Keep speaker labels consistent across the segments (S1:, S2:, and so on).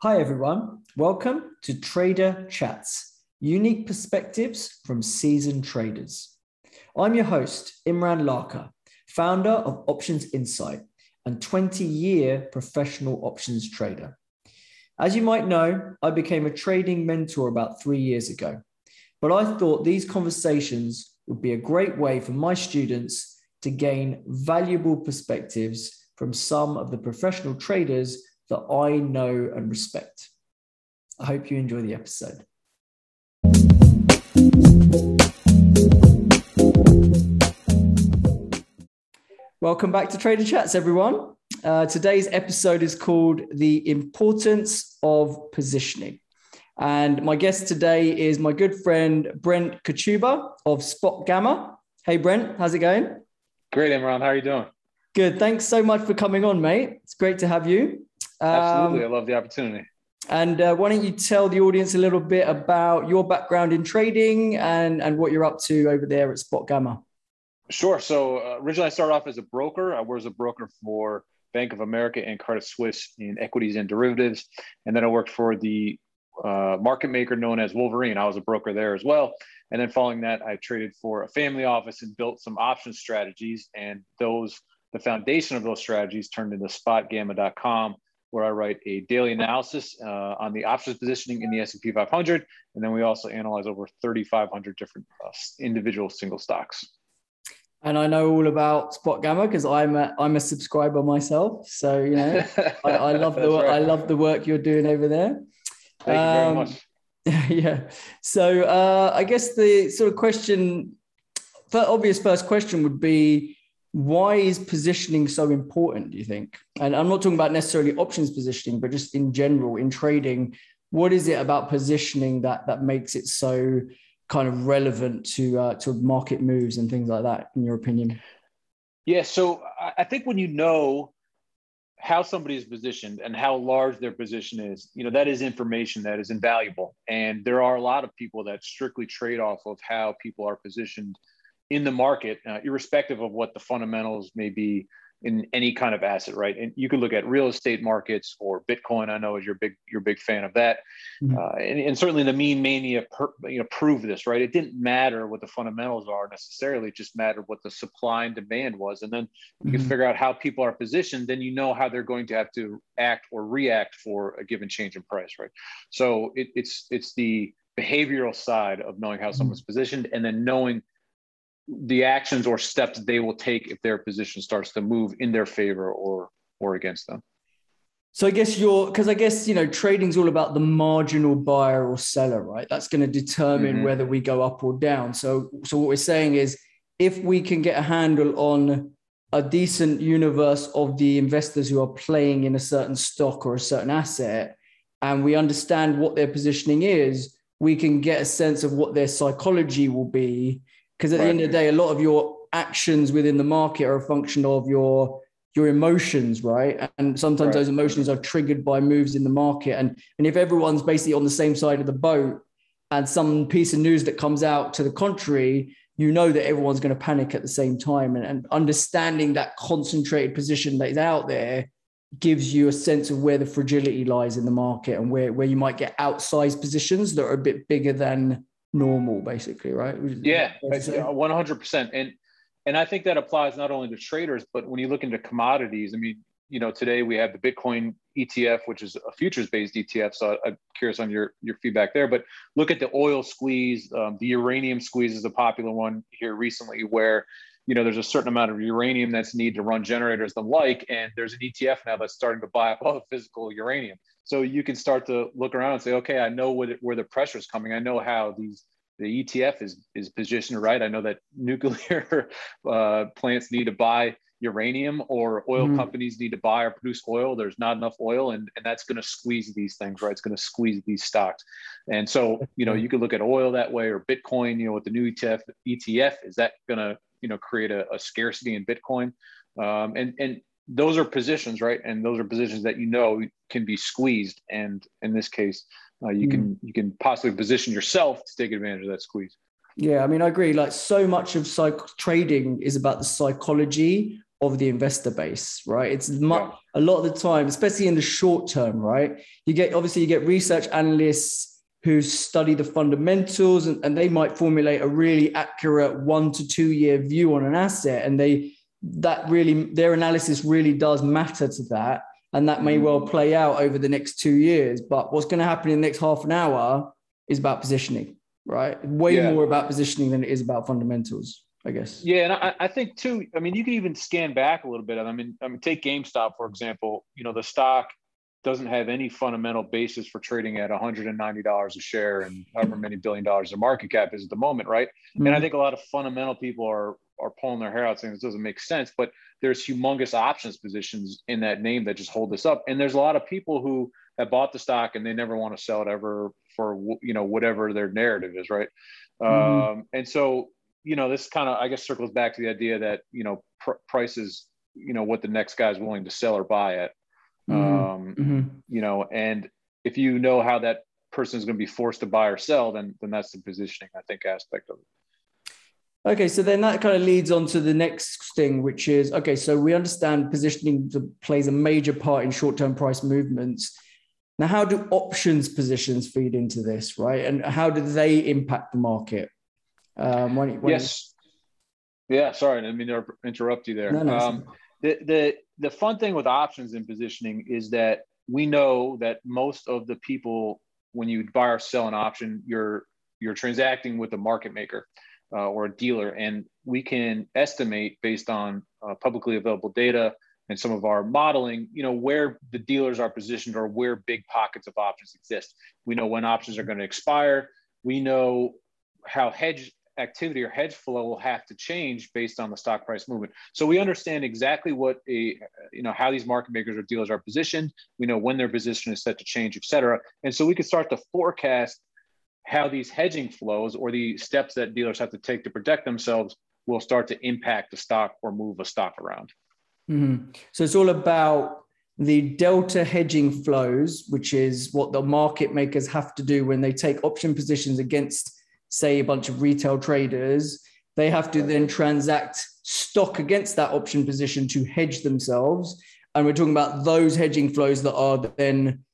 S1: Hi, everyone. Welcome to Trader Chats, unique perspectives from seasoned traders. I'm your host, Imran Lakha, founder of Options Insight and 20 year professional options trader. As you might know, I became a trading mentor about three years ago, but I thought these conversations would be a great way for my students to gain valuable perspectives from some of the professional traders that I know and respect. I hope you enjoy the episode. Welcome back to Trader Chats, everyone. Uh, today's episode is called The Importance of Positioning. And my guest today is my good friend Brent Kochuba of Spot Gamma. Hey, Brent, how's it going?
S2: Great, Imran. How are you doing?
S1: Good. Thanks so much for coming on, mate. It's great to have you.
S2: Absolutely. Um, I love the opportunity.
S1: And uh, why don't you tell the audience a little bit about your background in trading and, and what you're up to over there at Spot Gamma?
S2: Sure. So uh, originally, I started off as a broker. I was a broker for Bank of America and Credit Suisse in equities and derivatives. And then I worked for the uh, market maker known as Wolverine. I was a broker there as well. And then following that, I traded for a family office and built some option strategies. And those, the foundation of those strategies turned into spotgamma.com, where I write a daily analysis uh, on the options positioning in the S&P 500. And then we also analyze over 3,500 different uh, individual single stocks.
S1: And I know all about Spot Gamma because I'm a, I'm a subscriber myself. So you know, I, I love the right. I love the work you're doing over there.
S2: Thank um, you very much.
S1: yeah. So uh, I guess the sort of question, the obvious first question would be, why is positioning so important? Do you think? And I'm not talking about necessarily options positioning, but just in general in trading. What is it about positioning that that makes it so kind of relevant to uh, to market moves and things like that? In your opinion?
S2: Yeah. So I think when you know how somebody is positioned and how large their position is, you know, that is information that is invaluable. And there are a lot of people that strictly trade off of how people are positioned in the market, uh, irrespective of what the fundamentals may be in any kind of asset, right? And you could look at real estate markets or Bitcoin. I know is your big you're a big fan of that, mm-hmm. uh, and, and, certainly the meme mania per, you know proved this, right? It didn't matter what the fundamentals are necessarily; it just mattered what the supply and demand was, and then you mm-hmm. can figure out how people are positioned. Then you know how they're going to have to act or react for a given change in price, right? So it, it's it's the behavioral side of knowing how mm-hmm. someone's positioned, and then knowing the actions or steps they will take if their position starts to move in their favor or or against them.
S1: So I guess you're because I guess you know trading's all about the marginal buyer or seller, right? That's going to determine mm-hmm. whether we go up or down. So so what we're saying is if we can get a handle on a decent universe of the investors who are playing in a certain stock or a certain asset and we understand what their positioning is, we can get a sense of what their psychology will be because at right. the end of the day, a lot of your actions within the market are a function of your your emotions, right? And sometimes right. those emotions are triggered by moves in the market. And and if everyone's basically on the same side of the boat, and some piece of news that comes out to the contrary, you know that everyone's going to panic at the same time. And, and understanding that concentrated position that is out there gives you a sense of where the fragility lies in the market and where, where you might get outsized positions that are a bit bigger than normal, basically, right?
S2: Yeah, one hundred percent. And and I think that applies not only to traders, but when you look into commodities. I mean, you know, today we have the Bitcoin ETF, which is a futures-based ETF. So I'm curious on your your feedback there. But look at the oil squeeze. Um, the uranium squeeze is a popular one here recently, where you know there's a certain amount of uranium that's needed to run generators and the like, and there's an ETF now that's starting to buy up all the physical uranium. So you can start to look around and say, okay, I know where the, where the pressure is coming. I know how these the ETF is is positioned right. I know that nuclear uh, plants need to buy uranium or oil mm. companies need to buy or produce oil. There's not enough oil, and, and that's going to squeeze these things, right? It's going to squeeze these stocks. And so, you know, you could look at oil that way or Bitcoin, you know, with the new ETF, ETF, is that going to, you know, create a, a scarcity in Bitcoin? Um, and, and those are positions, right? And those are positions that you know can be squeezed. And in this case, uh, you mm. can you can possibly position yourself to take advantage of that squeeze.
S1: Yeah, I mean, I agree. Like so much of psych- trading is about the psychology of the investor base, right? It's much, yeah. a lot of the time, especially in the short term, right? You get obviously you get research analysts who study the fundamentals and, and they might formulate a really accurate one to two year view on an asset. And they that really their analysis really does matter to that. And that may well mm. play out over the next two years. But what's going to happen in the next half an hour is about positioning, right? Way yeah. more about positioning than it is about fundamentals. I guess.
S2: Yeah, and I, I, think too. I mean, you can even scan back a little bit. I mean, I mean, take GameStop for example. You know, the stock doesn't have any fundamental basis for trading at $190 a share and however many billion dollars of market cap is at the moment, right? Mm-hmm. And I mm-hmm. think a lot of fundamental people are are pulling their hair out saying this doesn't make sense. But there's humongous options positions in that name that just hold this up. And there's a lot of people who have bought the stock and they never want to sell it ever for you know whatever their narrative is, right? Mm-hmm. Um, and so you know this kind of I guess circles back to the idea that you know pr- prices you know what the next guy is willing to sell or buy at. Um, mm-hmm. You know, and if you know how that person is going to be forced to buy or sell, then then that's the positioning I think aspect of it.
S1: Okay, so then that kind of leads on to the next thing, which is okay. So we understand positioning plays a major part in short-term price movements. Now, how do options positions feed into this, right? And how do they impact the market?
S2: Um, when, when yes. Yeah, sorry, I didn't mean to interrupt you there. No, no, um, the, the the fun thing with options and positioning is that we know that most of the people when you buy or sell an option you're you're transacting with a market maker uh, or a dealer. And we can estimate based on uh, publicly available data and some of our modeling you know where the dealers are positioned or where big pockets of options exist. We know when options are going to expire. We know how hedge activity or hedge flow will have to change based on the stock price movement. So we understand exactly what a, you know, how these market makers or dealers are positioned. We know when their position is set to change, et cetera. And so we can start to forecast how these hedging flows or the steps that dealers have to take to protect themselves will start to impact the stock or move a stock around.
S1: Mm-hmm. So it's all about the delta hedging flows, which is what the market makers have to do when they take option positions against say a bunch of retail traders, they have to then transact stock against that option position to hedge themselves. And we're talking about those hedging flows that are then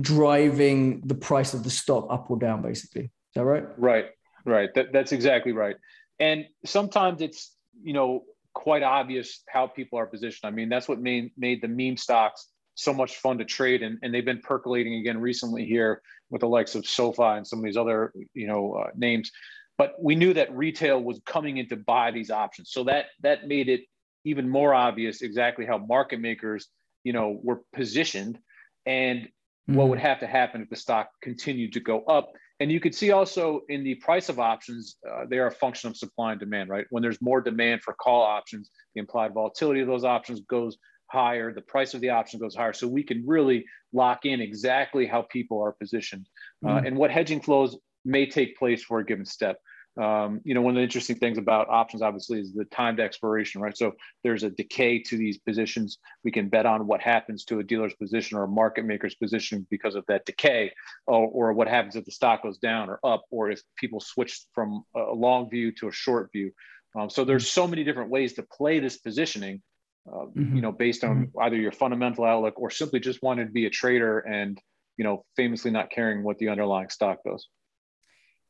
S1: driving the price of the stock up or down, basically. Is that right?
S2: Right, right. That, that's exactly right. And sometimes it's, you know, quite obvious how people are positioned. I mean, that's what made, made the meme stocks so much fun to trade. And, and they've been percolating again recently here with the likes of SoFi and some of these other, you know, uh, names. But we knew that retail was coming in to buy these options. So that that made it even more obvious exactly how market makers, you know, were positioned and mm-hmm. what would have to happen if the stock continued to go up. And you could see also in the price of options, uh, they are a function of supply and demand, right? When there's more demand for call options, the implied volatility of those options goes higher, the price of the option goes higher. So we can really lock in exactly how people are positioned uh, mm-hmm. and what hedging flows may take place for a given step. Um, you know, one of the interesting things about options, obviously, is the timed expiration, right? So there's a decay to these positions. We can bet on what happens to a dealer's position or a market maker's position because of that decay, or, or what happens if the stock goes down or up, or if people switch from a long view to a short view. Um, so there's so many different ways to play this positioning uh, mm-hmm. you know, based on mm-hmm. either your fundamental outlook or simply just wanted to be a trader and, you know, famously not caring what the underlying stock does.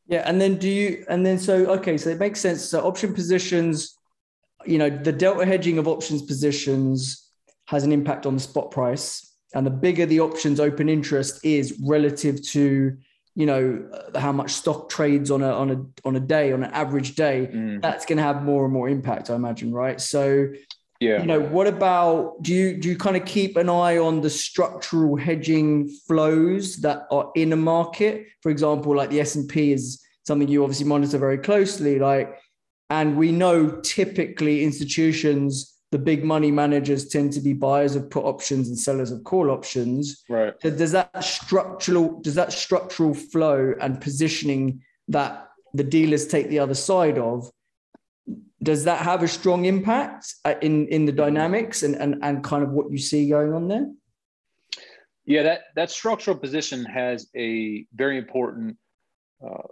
S1: Yeah. And then do you, and then so, okay, so it makes sense. So option positions, you know, the delta hedging of options positions has an impact on the spot price. And the bigger the options open interest is relative to, you know, how much stock trades on a, on a, on a day, on an average day, mm. that's going to have more and more impact, I imagine. Right. So yeah. You know, what about do you do you kind of keep an eye on the structural hedging flows that are in a market? For example, like the S&P is something you obviously monitor very closely like and we know typically institutions the big money managers tend to be buyers of put options and sellers of call options.
S2: Right.
S1: So does that structural does that structural flow and positioning that the dealers take the other side of does that have a strong impact uh, in in the dynamics and and, and kind of what you see going on there
S2: yeah that that structural position has a very important uh,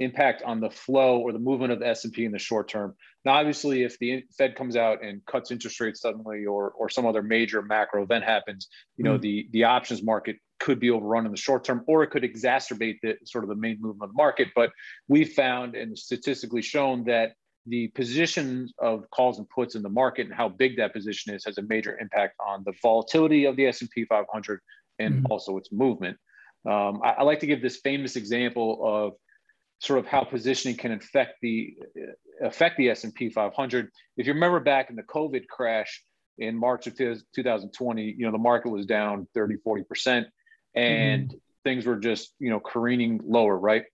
S2: impact on the flow or the movement of the S&P in the short term. Now, obviously, if the Fed comes out and cuts interest rates suddenly, or or some other major macro event happens, you know, mm. the the options market could be overrun in the short term, or it could exacerbate the sort of the main movement of the market. But we found and statistically shown that the position of calls and puts in the market and how big that position is has a major impact on the volatility of the S&P 500 and mm-hmm. also its movement. Um, I, I, like to give this famous example of sort of how positioning can affect the affect the S&P 500. If you remember back in the COVID crash in March of 2020, you know the market was down 30, 40 percent, and mm-hmm. things were just you know careening lower, right?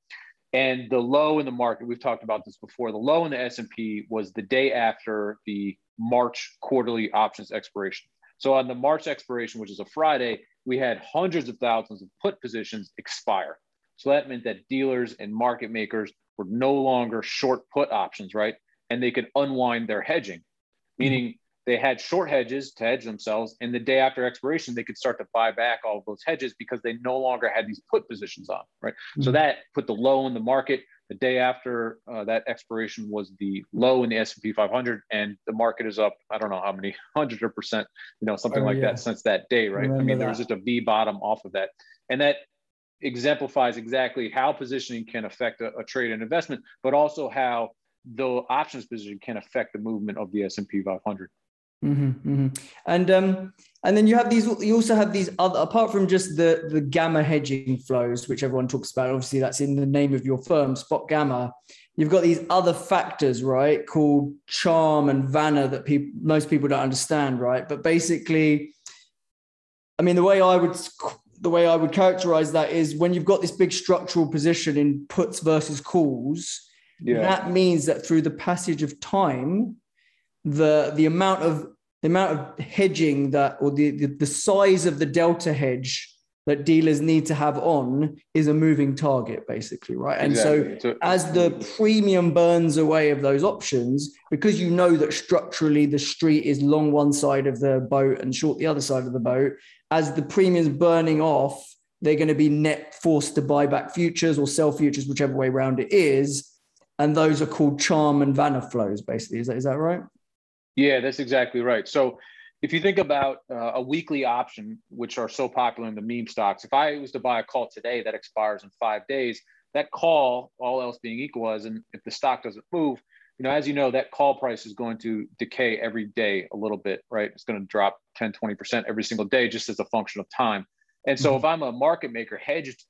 S2: And the low in the market, we've talked about this before. The low in the S&P was the day after the March quarterly options expiration. So on the March expiration, which is a Friday, we had hundreds of thousands of put positions expire. So that meant that dealers and market makers were no longer short put options, right? And they could unwind their hedging, meaning they had short hedges to hedge themselves. And the day after expiration, they could start to buy back all of those hedges because they no longer had these put positions on, right? Mm-hmm. So that put the low in the market. The day after uh, that expiration was the low in the S&P 500, and the market is up. I don't know how many hundreds of percent, you know, something oh, like yeah. that since that day, right? I, I mean, there was just a V bottom off of that, and that exemplifies exactly how positioning can affect a, a trade and investment, but also how the options position can affect the movement of the S&P 500.
S1: Mm-hmm, mm-hmm. And um, and then you have these. You also have these other, apart from just the the gamma hedging flows, which everyone talks about. Obviously, that's in the name of your firm, Spot Gamma. You've got these other factors, right, called charm and Vanna that people most people don't understand, right? But basically, I mean, the way I would the way I would characterize that is when you've got this big structural position in puts versus calls, yeah. that means that through the passage of time, the the amount of the amount of hedging that or the, the, the size of the delta hedge that dealers need to have on is a moving target basically right and exactly. so as the premium burns away of those options because you know that structurally the street is long one side of the boat and short the other side of the boat as the premiums burning off, they're going to be net forced to buy back futures or sell futures, whichever way around it is. And those are called charm and vanna flows, basically. Is that, is that right?
S2: Yeah, that's exactly right. So if you think about uh, a weekly option, which are so popular in the meme stocks, if I was to buy a call today that expires in five days, that call, all else being equal, as and if the stock doesn't move, you know, as you know, that call price is going to decay every day a little bit, right? It's going to drop 10, 20% every single day just as a function of time. And so mm-hmm. if I'm a market maker hedged,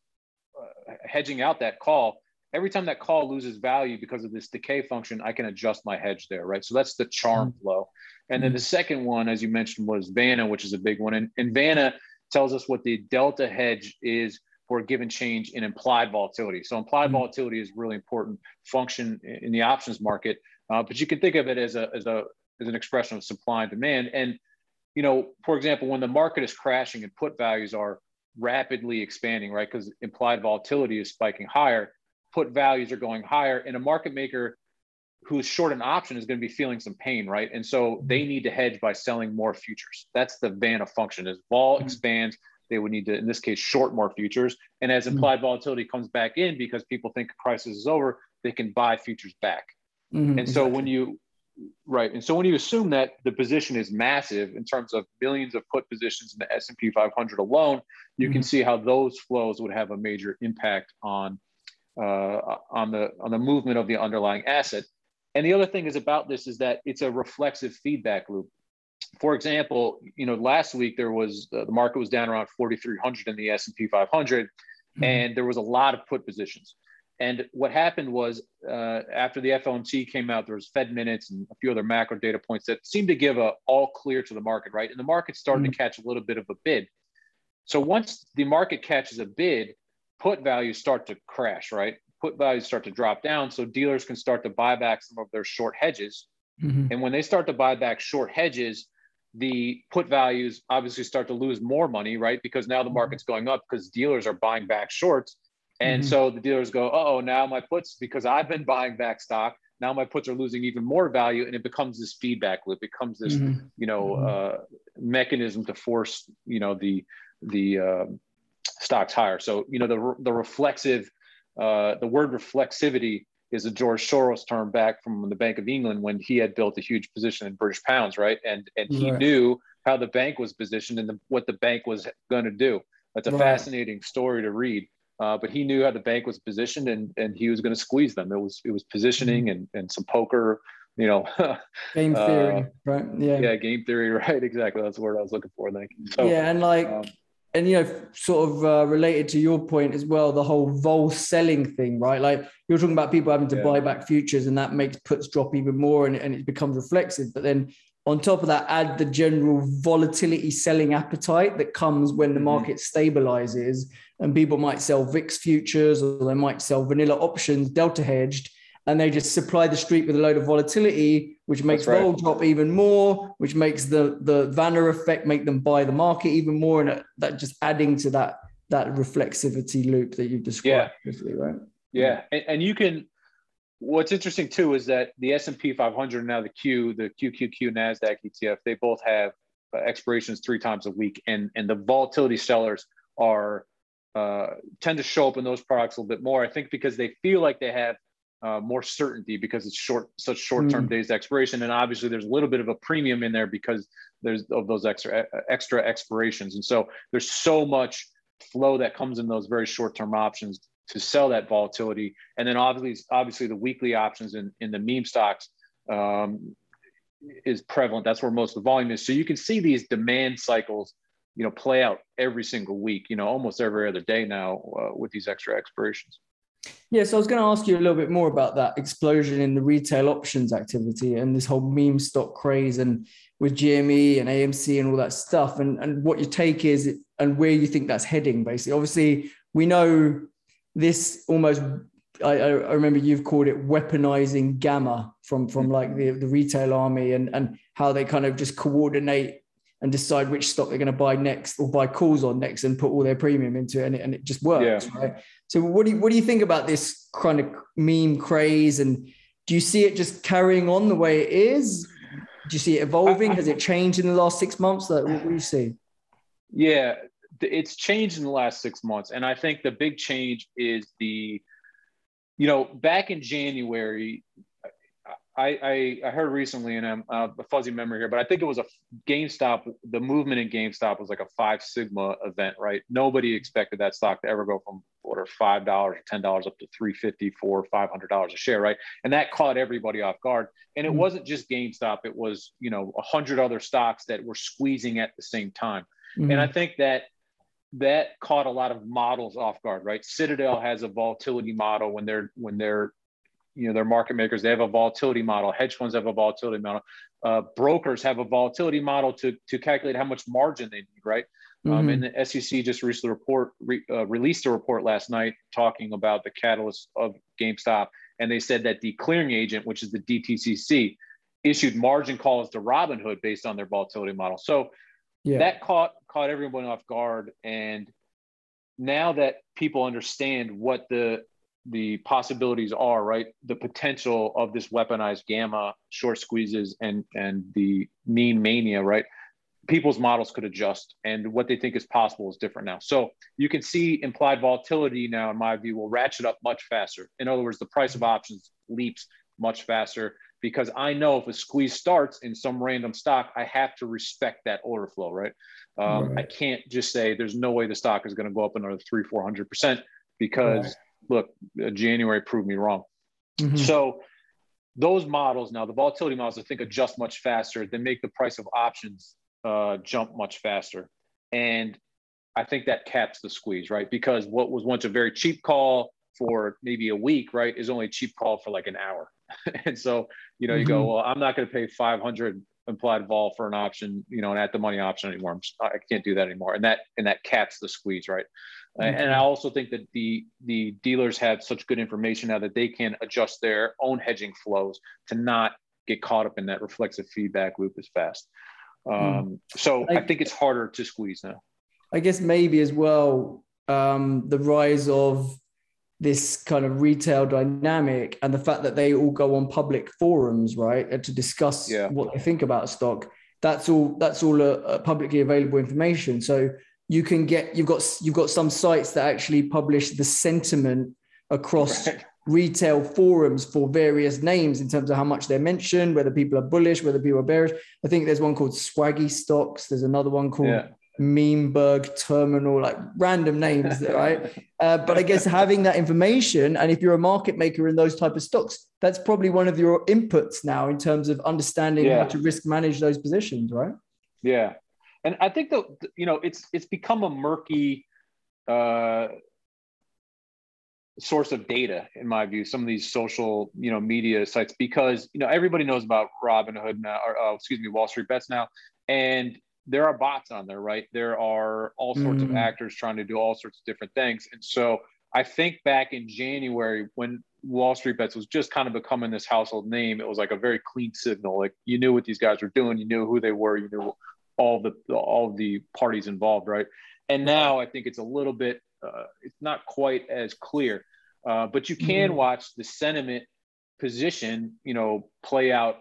S2: uh, hedging out that call, every time that call loses value because of this decay function, I can adjust my hedge there, right? So that's the charm mm-hmm. flow. And then the mm-hmm. second one, as you mentioned, was Vanna, which is a big one. And, and Vanna tells us what the delta hedge is for a given change in implied volatility. So implied mm-hmm. volatility is really important function in the options market, uh, but you can think of it as a, as a as an expression of supply and demand. And you know, for example, when the market is crashing and put values are rapidly expanding, right? Because implied volatility is spiking higher, put values are going higher, and a market maker who's short an option is going to be feeling some pain, right? And so they mm-hmm. need to hedge by selling more futures. That's the Vanna function. As vol mm-hmm. expands, they would need to, in this case, short more futures. And as mm-hmm. implied volatility comes back in because people think crisis is over, they can buy futures back. Mm-hmm, and so when you, right, and so when you assume that the position is massive in terms of millions of put positions in the S&P 500 alone, you mm-hmm. can see how those flows would have a major impact on on the on the movement of the underlying asset. And the other thing is about this is that it's a reflexive feedback loop for example, you know, last week there was uh, the market was down around 4,300 in the S&P 500, mm-hmm. and there was a lot of put positions. And what happened was uh, after the FOMC came out, there was Fed minutes and a few other macro data points that seemed to give a all clear to the market, right? And the market started mm-hmm. to catch a little bit of a bid. So once the market catches a bid, put values start to crash, right? Put values start to drop down, so dealers can start to buy back some of their short hedges. Mm-hmm. And when they start to buy back short hedges, the put values obviously start to lose more money, right? Because now the mm-hmm. market's going up because dealers are buying back shorts. And mm-hmm. so the dealers go, oh, now my puts, because I've been buying back stock, now my puts are losing even more value. And it becomes this feedback loop. It becomes this, mm-hmm. you know, mm-hmm. uh, mechanism to force, you know, the, the uh, stocks higher. So, you know, the, the reflexive uh, the word reflexivity is a George Soros term back from the Bank of England when he had built a huge position in British pounds, right? And and he right. knew how the bank was positioned and the, what the bank was going to do. That's a right. fascinating story to read. Uh, but he knew how the bank was positioned and and he was going to squeeze them. It was it was positioning mm-hmm. and and some poker, you know.
S1: game theory, uh, right? Yeah.
S2: Yeah, game theory, right? Exactly. That's the word I was looking for. Thank you.
S1: So, yeah, and like. Um, and you know, sort of uh, related to your point as well, the whole vol selling thing, right? Like you're talking about people having to yeah. buy back futures, and that makes puts drop even more, and, and it becomes reflexive. But then on top of that, add the general volatility selling appetite that comes when the mm-hmm. market stabilizes, and people might sell VIX futures or they might sell vanilla options, delta hedged, and they just supply the street with a load of volatility, which makes right. vol drop even more, which makes the the Vanna effect make them buy the market even more, and that just adding to that that reflexivity loop that you've described, yeah. right?
S2: Yeah, and, and you can. What's interesting too is that the S and P 500 and now the Q, the QQQ Nasdaq ETF, they both have uh, expirations three times a week, and and the volatility sellers are uh, tend to show up in those products a little bit more. I think because they feel like they have uh, more certainty because it's short, such short-term mm. days expiration, and obviously there's a little bit of a premium in there because there's of those extra extra expirations, and so there's so much flow that comes in those very short-term options to sell that volatility, and then obviously obviously the weekly options in in the meme stocks. Um, is prevalent. That's where most of the volume is. So you can see these demand cycles, you know, play out every single week. You know, almost every other day now uh, with these extra expirations.
S1: Yeah, so I was going to ask you a little bit more about that explosion in the retail options activity and this whole meme stock craze and with GME and AMC and all that stuff and, and what your take is and where you think that's heading, basically. Obviously, we know this almost I, I, remember you've called it weaponizing gamma from from mm-hmm. like the, the retail army and and how they kind of just coordinate and decide which stock they're going to buy next or buy calls on next and put all their premium into it and it, and it just works yeah. right? So what do you what do you think about this kind of meme craze and do you see it just carrying on the way it is? Do you see it evolving? Has it changed in the last six months? Like, what do you see?
S2: Yeah it's changed in the last six months and i think the big change is the you know back in january I, I, I heard recently, and I'm uh, a fuzzy memory here, but I think it was a GameStop. The movement in GameStop was like a five sigma event, right? Nobody expected that stock to ever go from what are five dollars or ten dollars up to three fifty, four, five hundred dollars a share, right? And that caught everybody off guard. And it mm-hmm. wasn't just GameStop; it was you know a hundred other stocks that were squeezing at the same time. Mm-hmm. And I think that that caught a lot of models off guard, right? Citadel has a volatility model when they're when they're you know they're market makers. They have a volatility model. Hedge funds have a volatility model. Uh, brokers have a volatility model to, to calculate how much margin they need right? Um, mm-hmm. um, and the sec just recently report re, uh, released a report last night talking about the catalyst of gamestop. And they said that the clearing agent which is the dtcc issued margin calls to robinhood based on their volatility model. So yeah. that caught caught everyone off guard. And now that people understand what the the possibilities are right? The potential of this weaponized gamma short squeezes and and the meme mania right? People's models could adjust and what they think is possible is different now. So you can see implied volatility now in my view will ratchet up much faster. In other words the price of options leaps much faster because i know if a squeeze starts in some random stock i have to respect that order flow right, um, right. i can't just say there's no way the stock is going to go up another three four hundred percent because right look, uh, January proved me wrong. Mm-hmm. So those models now, the volatility models, I think adjust much faster. They make the price of options uh, jump much faster, and I think that caps the squeeze, right? Because what was once a very cheap call for maybe a week, right, is only a cheap call for like an hour. and so, you know, you mm-hmm. go, well, I'm not going to pay 500 implied vol for an option, you know, an at the money option anymore. I'm just, I can't do that anymore. And that, and that caps the squeeze, right? Mm-hmm. And I also think that the the dealers have such good information now that they can adjust their own hedging flows to not get caught up in that reflexive feedback loop as fast. Hmm. Um, so I, I, think it's harder to squeeze now.
S1: I guess maybe as well um, the rise of this kind of retail dynamic and the fact that they all go on public forums, right, to discuss yeah. what they think about stock. That's all. That's all uh, uh publicly available information. So you can get you've got you've got some sites that actually publish the sentiment across right. retail forums for various names in terms of how much they're mentioned, whether people are bullish, whether people are bearish. I think there's one called Swaggy Stocks. There's another one called yeah. Memeberg Terminal, like random names, right? Uh, but I guess having that information, and if you're a market maker in those type of stocks, that's probably one of your inputs now in terms of understanding yeah. how to risk manage those positions, right?
S2: Yeah, and I think that you know it's it's become a murky uh, source of data in my view. Some of these social you know media sites because you know everybody knows about Robinhood now, or uh, excuse me, Wall Street Bets now, and there are bots on there, right? There are all sorts mm. of actors trying to do all sorts of different things. And so I think back in January when Wall Street Bets was just kind of becoming this household name, it was like a very clean signal. Like you knew what these guys were doing, you knew who they were, you knew all the all the parties involved, right? And now I think it's a little bit, uh, it's not quite as clear, uh, but you can mm. watch the sentiment position, you know, play out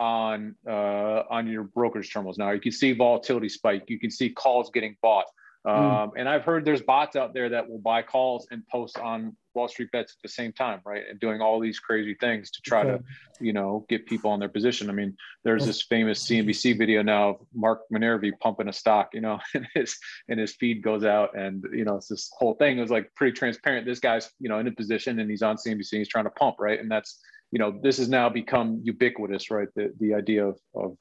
S2: on uh, on your brokerage terminals now. You can see volatility spike. You can see calls getting bought. Hmm. Um, mm. And I've heard there's bots out there that will buy calls and post on Wall Street bets at the same time, right? And doing all these crazy things to try okay. to, you know, get people on their position. I mean, there's this famous CNBC video now of Mark Minervini pumping a stock, you know, and his and his feed goes out, and you know, it's this whole thing is like pretty transparent. This guy's, you know, in a position and he's on CNBC, he's trying to pump, right? And that's you know, this has now become ubiquitous, right? The, the idea of, of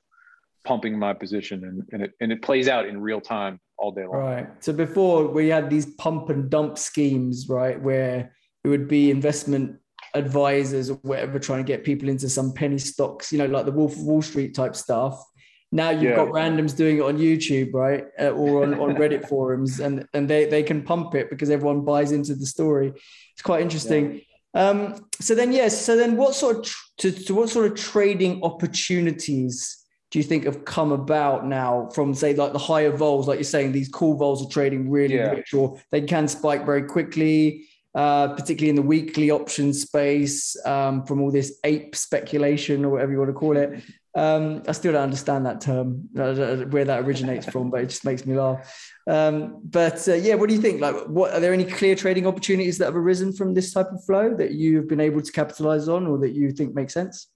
S2: pumping my position and, and it, and it plays out in real time all day long.
S1: Right. So before we had these pump and dump schemes, right? Where it would be investment advisors or whatever trying to get people into some penny stocks, you know, like the Wolf of Wall Street type stuff. Now you've yeah. got randoms doing it on YouTube, right? Uh, or on, on Reddit forums and, and they, they can pump it because everyone buys into the story. It's quite interesting. Yeah. Um, so then, yes. So then, what sort of tr- to, to what sort of trading opportunities do you think have come about now from say like the higher vols, like you're saying, these call vols are trading really yeah. rich, or they can spike very quickly, uh, particularly in the weekly option space um, from all this ape speculation or whatever you want to call it. Um, I still don't understand that term, uh, where that originates from, but it just makes me laugh. Um, but uh, yeah, what do you think? Like, what are there any clear trading opportunities that have arisen from this type of flow that you've been able to capitalize on, or that you think make sense?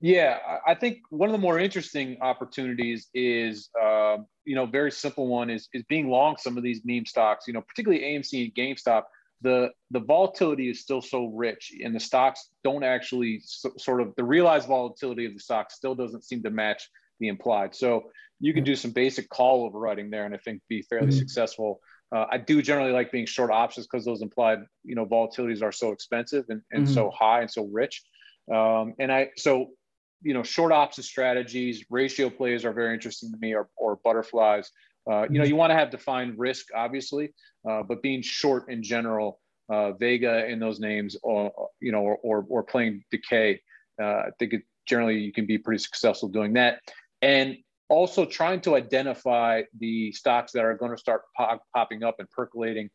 S2: Yeah, I think one of the more interesting opportunities is, uh, you know, very simple one is is being long some of these meme stocks. You know, particularly AMC and GameStop the the volatility is still so rich and the stocks don't actually so, sort of the realized volatility of the stock still doesn't seem to match the implied. So you can do some basic call overwriting there and i think be fairly mm-hmm. successful. Uh, i do generally like being short options because those implied you know volatilities are so expensive and, and mm-hmm. so high and so rich. Um, and i so you know short options strategies ratio plays are very interesting to me or, or butterflies uh, you know, you want to have defined risk, obviously, uh, but being short in general, uh, Vega in those names, or you know, or or, or playing decay, uh, I think it, generally you can be pretty successful doing that, and also trying to identify the stocks that are going to start pop, popping up and percolating,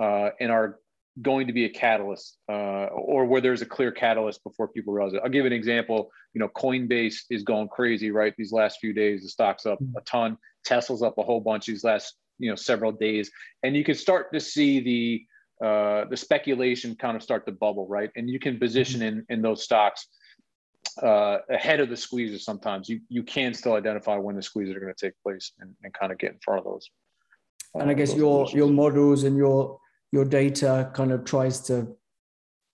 S2: uh, and are going to be a catalyst uh, or where there's a clear catalyst before people realize it. I'll give an example. You know, Coinbase is going crazy, right? These last few days, the stock's up a ton. Tesla's up a whole bunch these last, you know, several days. And you can start to see the uh, the speculation kind of start to bubble, right? And you can position in, in those stocks uh, ahead of the squeezes sometimes. You, you can still identify when the squeezes are going to take place and, and kind of get in front of those.
S1: and I guess your, your models and your your data kind of tries to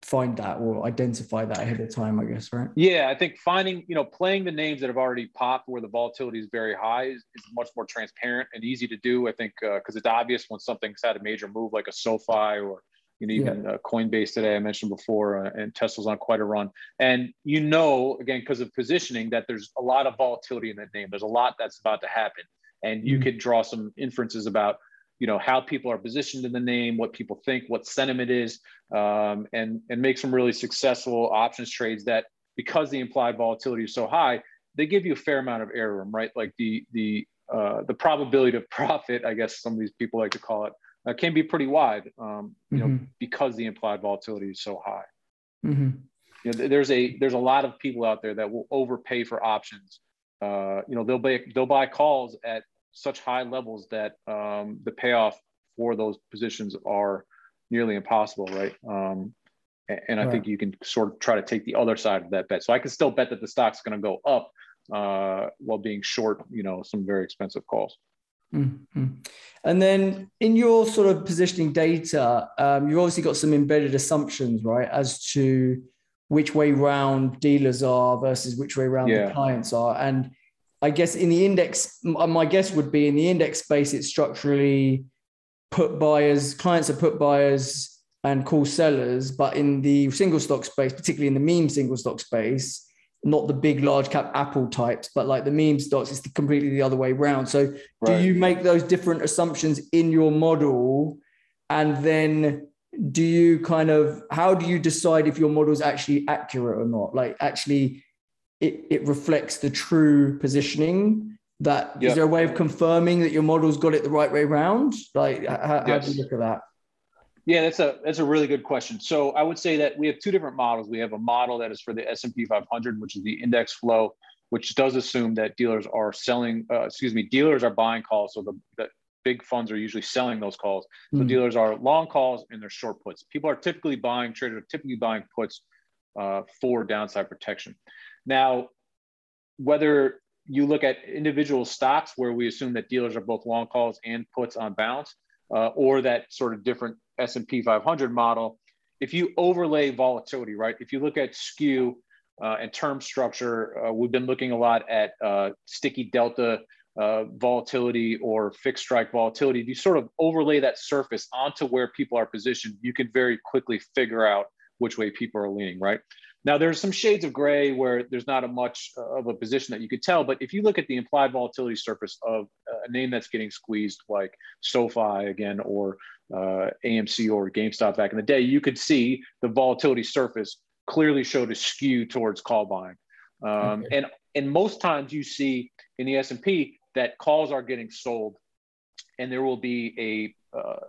S1: find that or identify that ahead of time, I guess, right?
S2: Yeah, I think finding, you know, playing the names that have already popped where the volatility is very high is, is much more transparent and easy to do. I think because uh, it's obvious when something's had a major move like a SoFi or you know, even yeah. uh, Coinbase today I mentioned before, uh, and Tesla's on quite a run. And you know, again, because of positioning, that there's a lot of volatility in that name. There's a lot that's about to happen, and you mm-hmm. could draw some inferences about you know how people are positioned in the name, what people think, what sentiment is, um, and and make some really successful options trades that because the implied volatility is so high, they give you a fair amount of error room, right? Like the the uh, the probability of profit, I guess some of these people like to call it, uh, can be pretty wide, um, you mm-hmm. know, because the implied volatility is so high. Mm-hmm. You know, there's a there's a lot of people out there that will overpay for options. Uh, you know, they'll buy they'll buy calls at such high levels that um, the payoff for those positions are nearly impossible, right? Um, and I right. think you can sort of try to take the other side of that bet. So I can still bet that the stock's going to go up uh, while being short, you know, some very expensive calls.
S1: Mm-hmm. And then in your sort of positioning data, um, you've obviously got some embedded assumptions, right, as to which way round dealers are versus which way round yeah. the clients are. And I guess in the index, uh, my guess would be in the index space, it's structurally put buyers, clients are put buyers and call sellers. But in the single stock space, particularly in the meme single stock space, not the big large cap Apple types, but like the meme stocks, it's completely the other way around. So right. do you make those different assumptions in your model? And then do you kind of how do you decide if your model is actually accurate or not? Like actually it, it reflects the true positioning that yep. is there a way of confirming that your model's got it the right way around? Like how, yes. how do you look at that?
S2: Yeah, that's a that's a really good question. So I would say that we have two different models. We have a model that is for the S&P 500, which is the index flow, which does assume that dealers are selling. Uh, excuse me, dealers are buying calls. So the, the big funds are usually selling those calls. So mm dealers are long calls and they're short puts. People are typically buying traders are typically buying puts uh, for downside protection. Now, whether you look at individual stocks where we assume that dealers are both long calls and puts on balance, uh, or that sort of different S&P 500 model, if you overlay volatility, right? If you look at skew uh, and term structure, uh, we've been looking a lot at uh, sticky delta uh, volatility or fixed strike volatility. If you sort of overlay that surface onto where people are positioned, you can very quickly figure out which way people are leaning, right? Now, there's some shades of gray where there's not a much of a position that you could tell, but if you look at the implied volatility surface of a name that's getting squeezed, like SoFi again, or uh, AMC or GameStop back in the day, you could see the volatility surface clearly showed a skew towards call buying. Um, okay. And and most times you see in the S&P that calls are getting sold, and there will be a uh,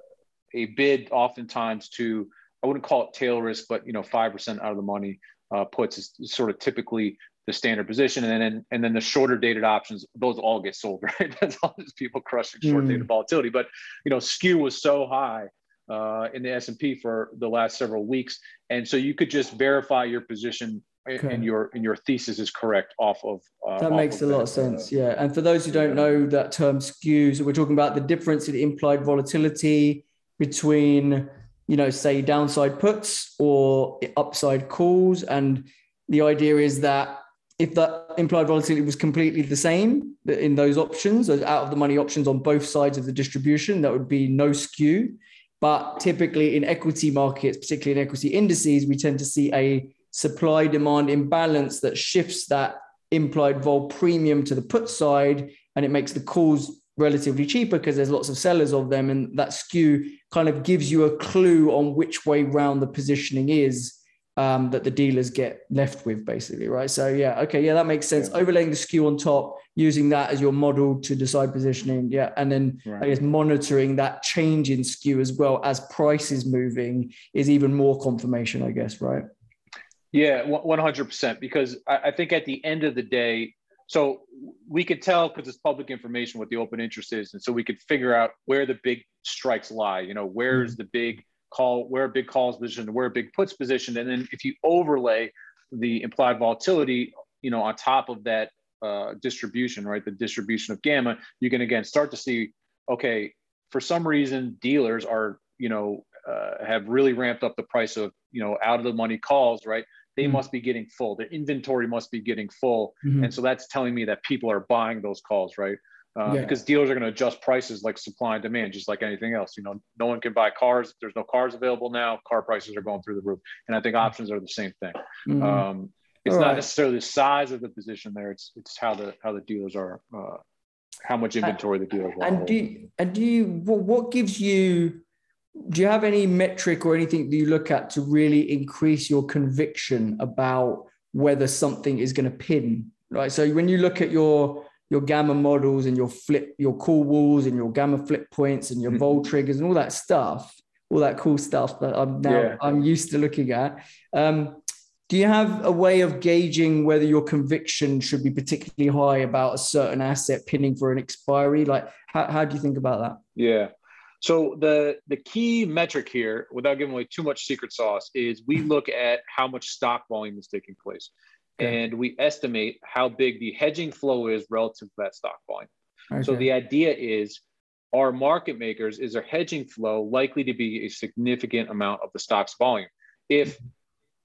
S2: a bid oftentimes to I wouldn't call it tail risk, but you know five percent out of the money uh, puts is sort of typically the standard position, and then and then the shorter dated options, those all get sold, right? That's all these people crushing short dated mm. volatility. But you know, skew was so high uh, in the S and P for the last several weeks, and so you could just verify your position okay. and your and your thesis is correct off of.
S1: Uh, that off makes of a lot of sense, yeah. And for those who don't know that term skews, we're talking about the difference in implied volatility between you know, say downside puts or upside calls. And the idea is that if that implied volatility was completely the same in those options, those out of the money options on both sides of the distribution, that would be no skew. But typically in equity markets, particularly in equity indices, we tend to see a supply demand imbalance that shifts that implied vol premium to the put side and it makes the calls relatively cheaper because there's lots of sellers of them and that skew kind of gives you a clue on which way round the positioning is um, that the dealers get left with basically right so yeah okay yeah that makes sense yeah. overlaying the skew on top using that as your model to decide positioning yeah and then right. i guess monitoring that change in skew as well as price is moving is even more confirmation i guess right
S2: yeah 100% because i think at the end of the day so we could tell because it's public information what the open interest is, and so we could figure out where the big strikes lie. You know, where's mm-hmm. the big call, where a big calls position, where a big puts position, and then if you overlay the implied volatility, you know, on top of that uh, distribution, right, the distribution of gamma, you can again start to see, okay, for some reason dealers are, you know, uh, have really ramped up the price of, you know, out of the money calls, right? They mm-hmm. must be getting full. Their inventory must be getting full. Mm-hmm. And so that's telling me that people are buying those calls, right? Uh, yeah. Because dealers are going to adjust prices like supply and demand, just like anything else. You know, no one can buy cars. There's no cars available now. Car prices are going through the roof. And I think mm-hmm. options are the same thing. Mm-hmm. Um, it's All not right. necessarily the size of the position there. It's it's how the how the dealers are, uh, how much inventory the dealers.
S1: And do and do you what gives you do you have any metric or anything that you look at to really increase your conviction about whether something is going to pin right so when you look at your your gamma models and your flip your call walls and your gamma flip points and your mm-hmm. vol triggers and all that stuff all that cool stuff that i'm now yeah. i'm used to looking at um, do you have a way of gauging whether your conviction should be particularly high about a certain asset pinning for an expiry like how, how do you think about that
S2: yeah So the the key metric here, without giving away too much secret sauce, is we look at how much stock volume is taking place, okay. and we estimate how big the hedging flow is relative to that stock volume. Okay. So the idea is, our market makers is their hedging flow likely to be a significant amount of the stock's volume. If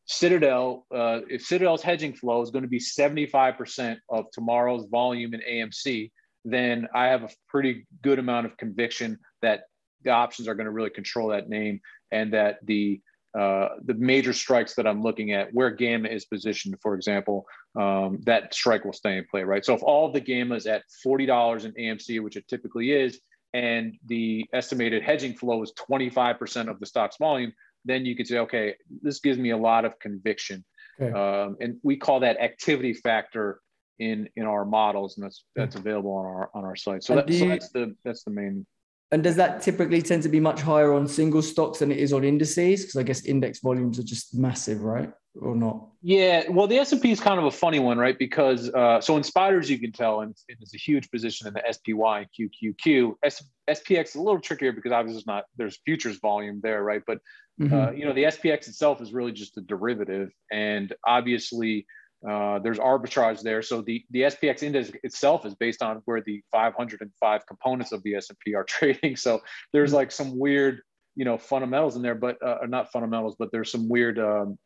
S2: Citadel, uh, if Citadel's hedging flow is going to be 75% of tomorrow's volume in AMC, then I have a pretty good amount of conviction that the options are going to really control that name and that the uh, the major strikes that I'm looking at, where gamma is positioned, for example, um, that strike will stay in play, right? So if all the gamma is at $40 in AMC, which it typically is, and the estimated hedging flow is 25% of the stock's volume, then you could say, okay, this gives me a lot of conviction. Okay. Um, and we call that activity factor in in our models, and that's that's hmm. available on our on our site. So, that, you, so that's the that's the main
S1: and does that typically tend to be much higher on single stocks than it is on indices? Because I guess index volumes are just massive, right? Or not?
S2: Yeah. Well, the S and P is kind of a funny one, right? Because uh, so in spiders, you can tell, and it's a huge position in the SPY and QQQ. S, SPX is a little trickier because obviously not there's futures volume there, right? But mm-hmm. uh, you know the SPX itself is really just a derivative, and obviously uh, there's arbitrage there. So the, the SPX index itself is based on where the 505 components of the S&P are trading. So there's like some weird, you know, fundamentals in there, but uh, not fundamentals, but there's some weird um,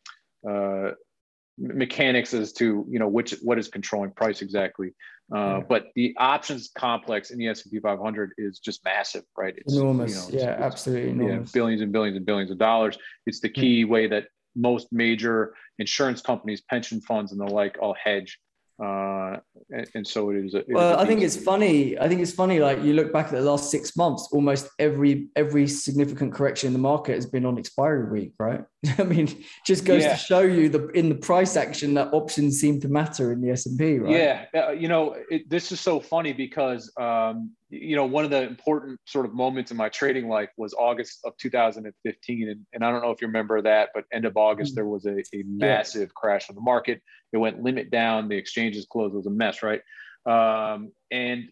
S2: uh, mechanics as to, you know, which, what is controlling price exactly. Uh, yeah. But the options complex in the S&P 500 is just massive, right?
S1: It's enormous. You know, yeah, it's, absolutely enormous.
S2: Yeah, billions and billions and billions of dollars. It's the key way that most major insurance companies, pension funds, and the like all hedge. Uh, and, and, so it is. A, it
S1: well, is I think it's funny. I think it's funny. Like you look back at the last six months, almost every every significant correction in the market has been on expiry week, right? I mean, just goes yeah. to show you the in the price action that options seem to matter in the S and P, right?
S2: Yeah, uh, you know, it, this is so funny because um, you know, one of the important sort of moments in my trading life was August of 2015. And, and I don't know if you remember that, but end of August, mm. there was a, a massive yeah. crash on the market. It went limit down, the exchanges closed, it was a mess, right? Um, and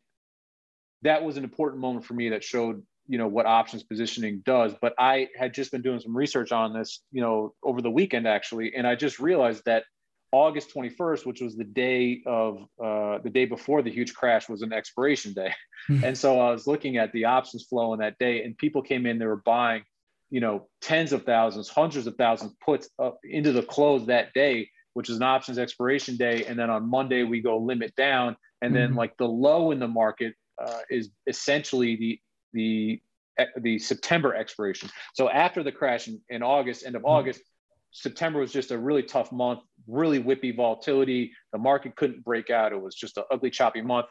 S2: that was an important moment for me that showed, you know, what options positioning does. But I had just been doing some research on this, you know, over the weekend actually. And I just realized that August 21st, which was the day of uh, the day before the huge crash, was an expiration day. Hmm. and so I was looking at the options flow on that day, and people came in, they were buying, you know, tens of thousands, hundreds of thousands puts up into the close that day, which is an options expiration day. And then on Monday, we go limit down. And then, mm-hmm. like the low in the market uh, is essentially the, the, the September expiration. So after the crash in, in August, end of mm-hmm. August, September was just a really tough month, really whippy volatility. The market couldn't break out. It was just an ugly, choppy month.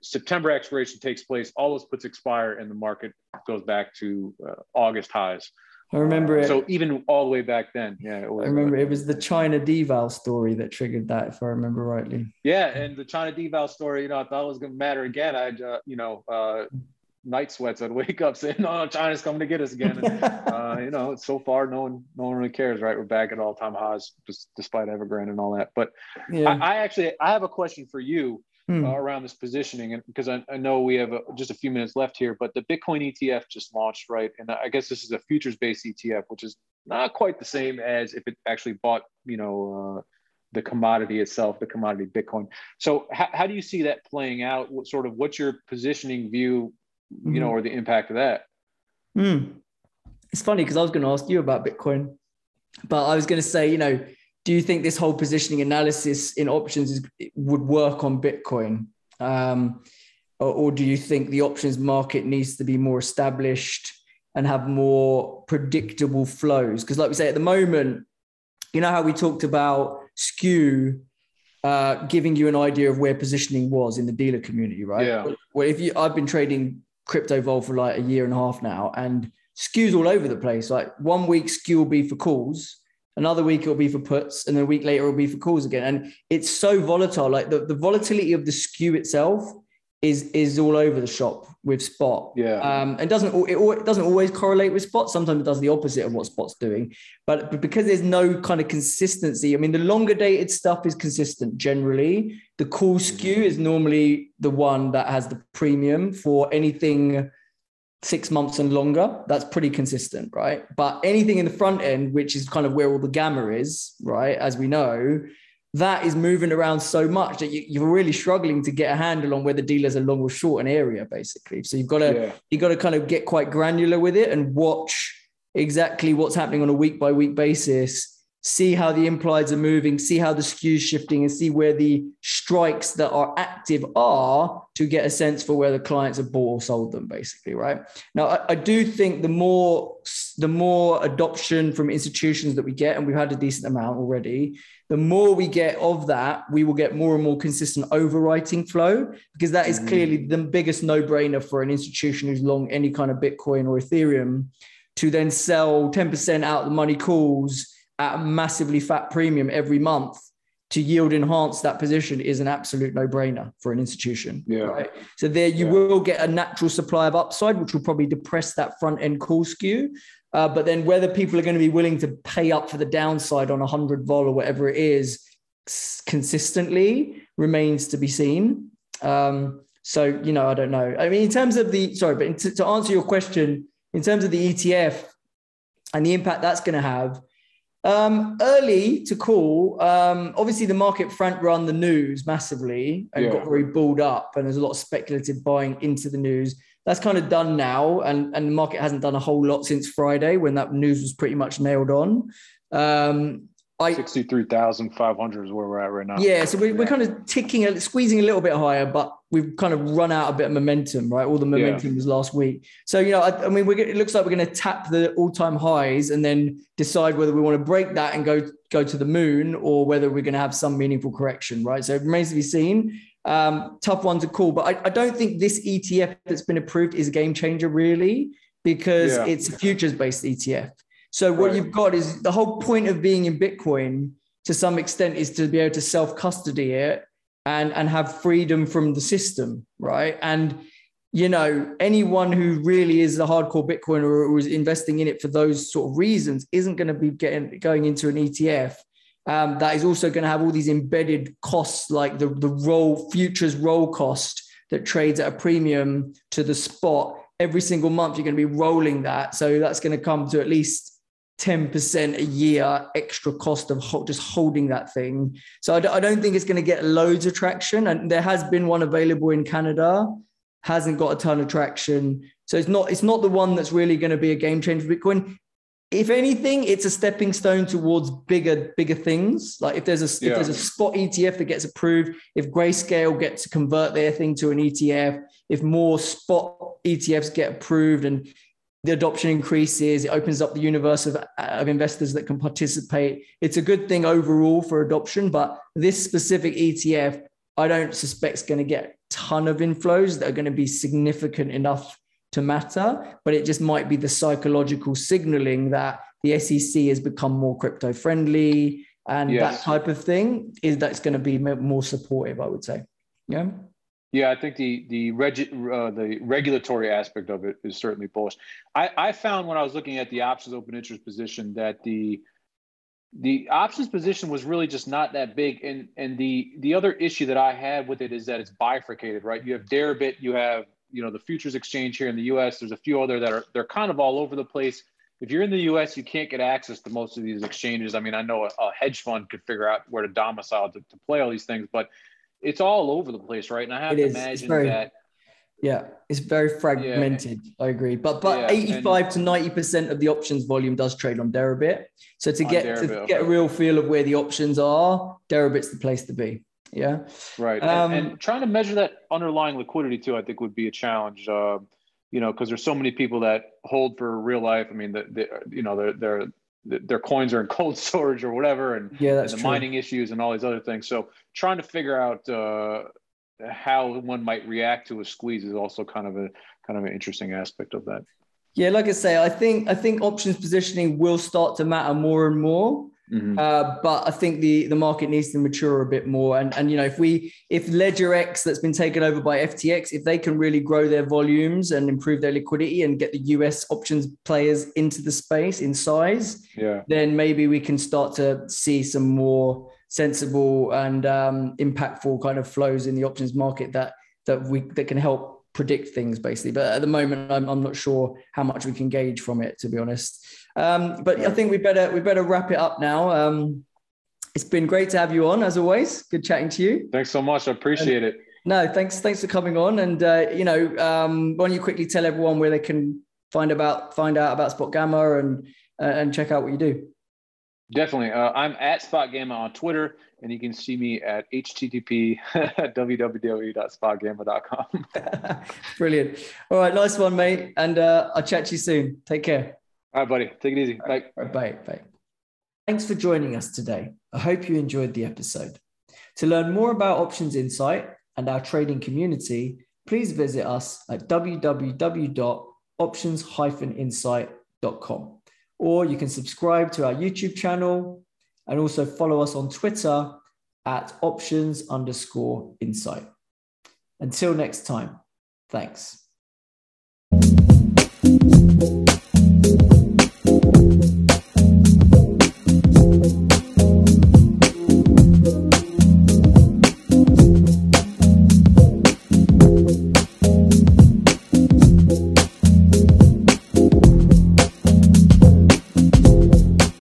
S2: September expiration takes place, all those puts expire, and the market goes back to uh, August highs.
S1: I remember
S2: uh, it. So even all the way back then, yeah.
S1: Was, I remember it was the China deval story that triggered that, if I remember rightly.
S2: Yeah, and the China deval story, you know, I thought it was going to matter again. I, uh, you know, uh, night sweats. I'd wake up saying, "No, China's coming to get us again." And, uh, you know, so far, no one, no one really cares, right? We're back at all-time highs, just despite Evergrande and all that. But yeah. I, I, actually, I have a question for you hmm. uh, around this positioning, and because I, I, know we have a, just a few minutes left here. But the Bitcoin ETF just launched, right? And I guess this is a futures-based ETF, which is not quite the same as if it actually bought, you know. Uh, the commodity itself, the commodity Bitcoin. So, how, how do you see that playing out? What sort of what's your positioning view mm-hmm. you know, mm-hmm. or the impact of that.
S1: Mm. It's funny because I was going to ask you about Bitcoin, but I was going to say, you know, do you think this whole positioning analysis in options is, would work on Bitcoin? Um, or, or do you think the options market needs to be more established and have more predictable flows? Because, like we say, at the moment, you know how we talked about skew uh, giving you an idea of where positioning was in the dealer community, right?
S2: Yeah.
S1: Well, if you, I've been trading crypto vol for like a year and a half now, and skews all over the place. Like one week skew will be for calls, another week it'll be for puts, and then a week later it'll be for calls again. And it's so volatile. Like the, the volatility of the skew itself is is all over the shop with spot.
S2: Yeah.
S1: Um, it doesn't it, it doesn't always correlate with spot. Sometimes it does the opposite of what spot's doing. But, but because there's no kind of consistency, I mean, the longer dated stuff is consistent generally. The call skew is normally the one that has the premium for anything six months and longer, that's pretty consistent, right? But anything in the front end, which is kind of where all the gamma is, right? As we know, that is moving around so much that you, are really struggling to get a handle on whether dealers are long or short an area, basically. So you've got to yeah. you've got to kind of get quite granular with it and watch exactly what's happening on a week by week basis see how the implieds are moving, see how the skews shifting, and see where the strikes that are active are to get a sense for where the clients have bought or sold them, basically, right? Now, I, I do think the more the more adoption from institutions that we get, and we've had a decent amount already, the more we get of that, we will get more and more consistent overwriting flow because that is mm. clearly the biggest no-brainer for an institution who's long any kind of Bitcoin or Ethereum to then sell 10% out the money calls at a massively fat premium every month to yield enhance that position is an absolute no-brainer for an institution.
S2: Yeah. Right?
S1: So there you
S2: yeah.
S1: will get a natural supply of upside, which will probably depress that front end call skew. Uh, but then whether people are going to be willing to pay up for the downside on 100 vol or whatever it is consistently remains to be seen. Um, so, you know, I don't know. I mean, in terms of the, sorry, but to, to answer your question, in terms of the ETF and the impact that's going to have, um, early to call. Um, obviously, the market front run the news massively and yeah. got very bulled up, and there's a lot of speculative buying into the news. That's kind of done now, and, and the market hasn't done a whole lot since Friday when that news was pretty much nailed on. Um,
S2: I, 63,500 is where we're at right now.
S1: Yeah, so we're, we're kind of ticking, squeezing a little bit higher, but we've kind of run out a bit of momentum, right? All the momentum yeah. was last week. So, you know, I, I mean, we're, it looks like we're going to tap the all time highs and then decide whether we want to break that and go, go to the moon or whether we're going to have some meaningful correction, right? So it remains to be seen. Um, tough one to call, but I, I, don't think this ETF that's been approved is a game changer, really, because yeah. it's a futures based ETF. So what right. you've got is the whole point of being in Bitcoin to some extent is to be able to self custody it and and have freedom from the system, right? And you know, anyone who really is a hardcore Bitcoiner or is investing in it for those sort of reasons isn't going to be getting going into an ETF. Um, that is also going to have all these embedded costs, like the the roll futures roll cost that trades at a premium to the spot every single month. You're going to be rolling that, so that's going to come to at least 10% a year extra cost of just holding that thing. So I, I don't think it's going to get loads of traction. And there has been one available in Canada, hasn't got a ton of traction. So it's not it's not the one that's really going to be a game changer for Bitcoin. If anything, it's a stepping stone towards bigger bigger things. Like if there's a yeah. if there's a spot ETF that gets approved, if Grayscale gets to convert their thing to an ETF, if more spot ETFs get approved and the adoption increases it opens up the universe of, uh, of investors that can participate. It's a good thing overall for adoption but this specific etf i don't suspect is going to get a ton of inflows that are going to be significant enough to matter but it just might be the psychological signaling that the sec has become more crypto friendly and yes. that type of thing is that's going to be more supportive i would say. Yeah
S2: yeah, I think the the reg, uh, the regulatory aspect of it is certainly bullish. I, I found when I was looking at the options open interest position that the the options position was really just not that big. And and the the other issue that I have with it is that it's bifurcated, right? You have Deribit, you have you know the futures exchange here in the U.S. There's a few other that are they're kind of all over the place. If you're in the U.S., you can't get access to most of these exchanges. I mean, I know a, a hedge fund could figure out where to domicile to, to play all these things, but it's all over the place, right? And I have it to is. imagine very, that.
S1: Yeah, it's very fragmented. Yeah. I agree, but but yeah, eighty-five to ninety percent of the options volume does trade on Deribit. So to get Deribit, to get a real feel of where the options are, Deribit's the place to be. Yeah,
S2: right. Um, and, and, trying to measure that underlying liquidity too, I think, would be a challenge. Uh, you know, because there's so many people that hold for real life. I mean, the, the you know, they're they're their coins are in cold storage or whatever, and,
S1: yeah, that's
S2: and
S1: the true.
S2: mining issues and all these other things. So trying to figure out uh, how one might react to a squeeze is also kind of a kind of an interesting aspect of that.
S1: Yeah, like I say, I think I think options positioning will start to matter more and more. Mm-hmm. Uh, but I think the the market needs to mature a bit more. And and you know, if we if LedgerX that's been taken over by FTX, if they can really grow their volumes and improve their liquidity and get the US options players into the space in size,
S2: yeah.
S1: then maybe we can start to see some more sensible and um, impactful kind of flows in the options market that that we that can help predict things basically. But at the moment, I'm, I'm not sure how much we can gauge from it, to be honest. Um, but I think we better we better wrap it up now. Um, it's been great to have you on as always. Good chatting to you.
S2: Thanks so much. I appreciate and, it.
S1: No, thanks. Thanks for coming on. And uh, you know, um, why don't you quickly tell everyone where they can find about find out about Spot Gamma and uh, and check out what you do.
S2: Definitely. Uh, I'm at Spot Gamma on Twitter, and you can see me at http www.spotgamma.com.
S1: Brilliant. All right, nice one, mate. And uh, I'll chat to you soon. Take care.
S2: All right, buddy. Take it easy. Bye.
S1: Right, bye. Bye. Thanks for joining us today. I hope you enjoyed the episode. To learn more about Options Insight and our trading community, please visit us at www.options-insight.com or you can subscribe to our YouTube channel and also follow us on Twitter at options underscore insight. Until next time, thanks.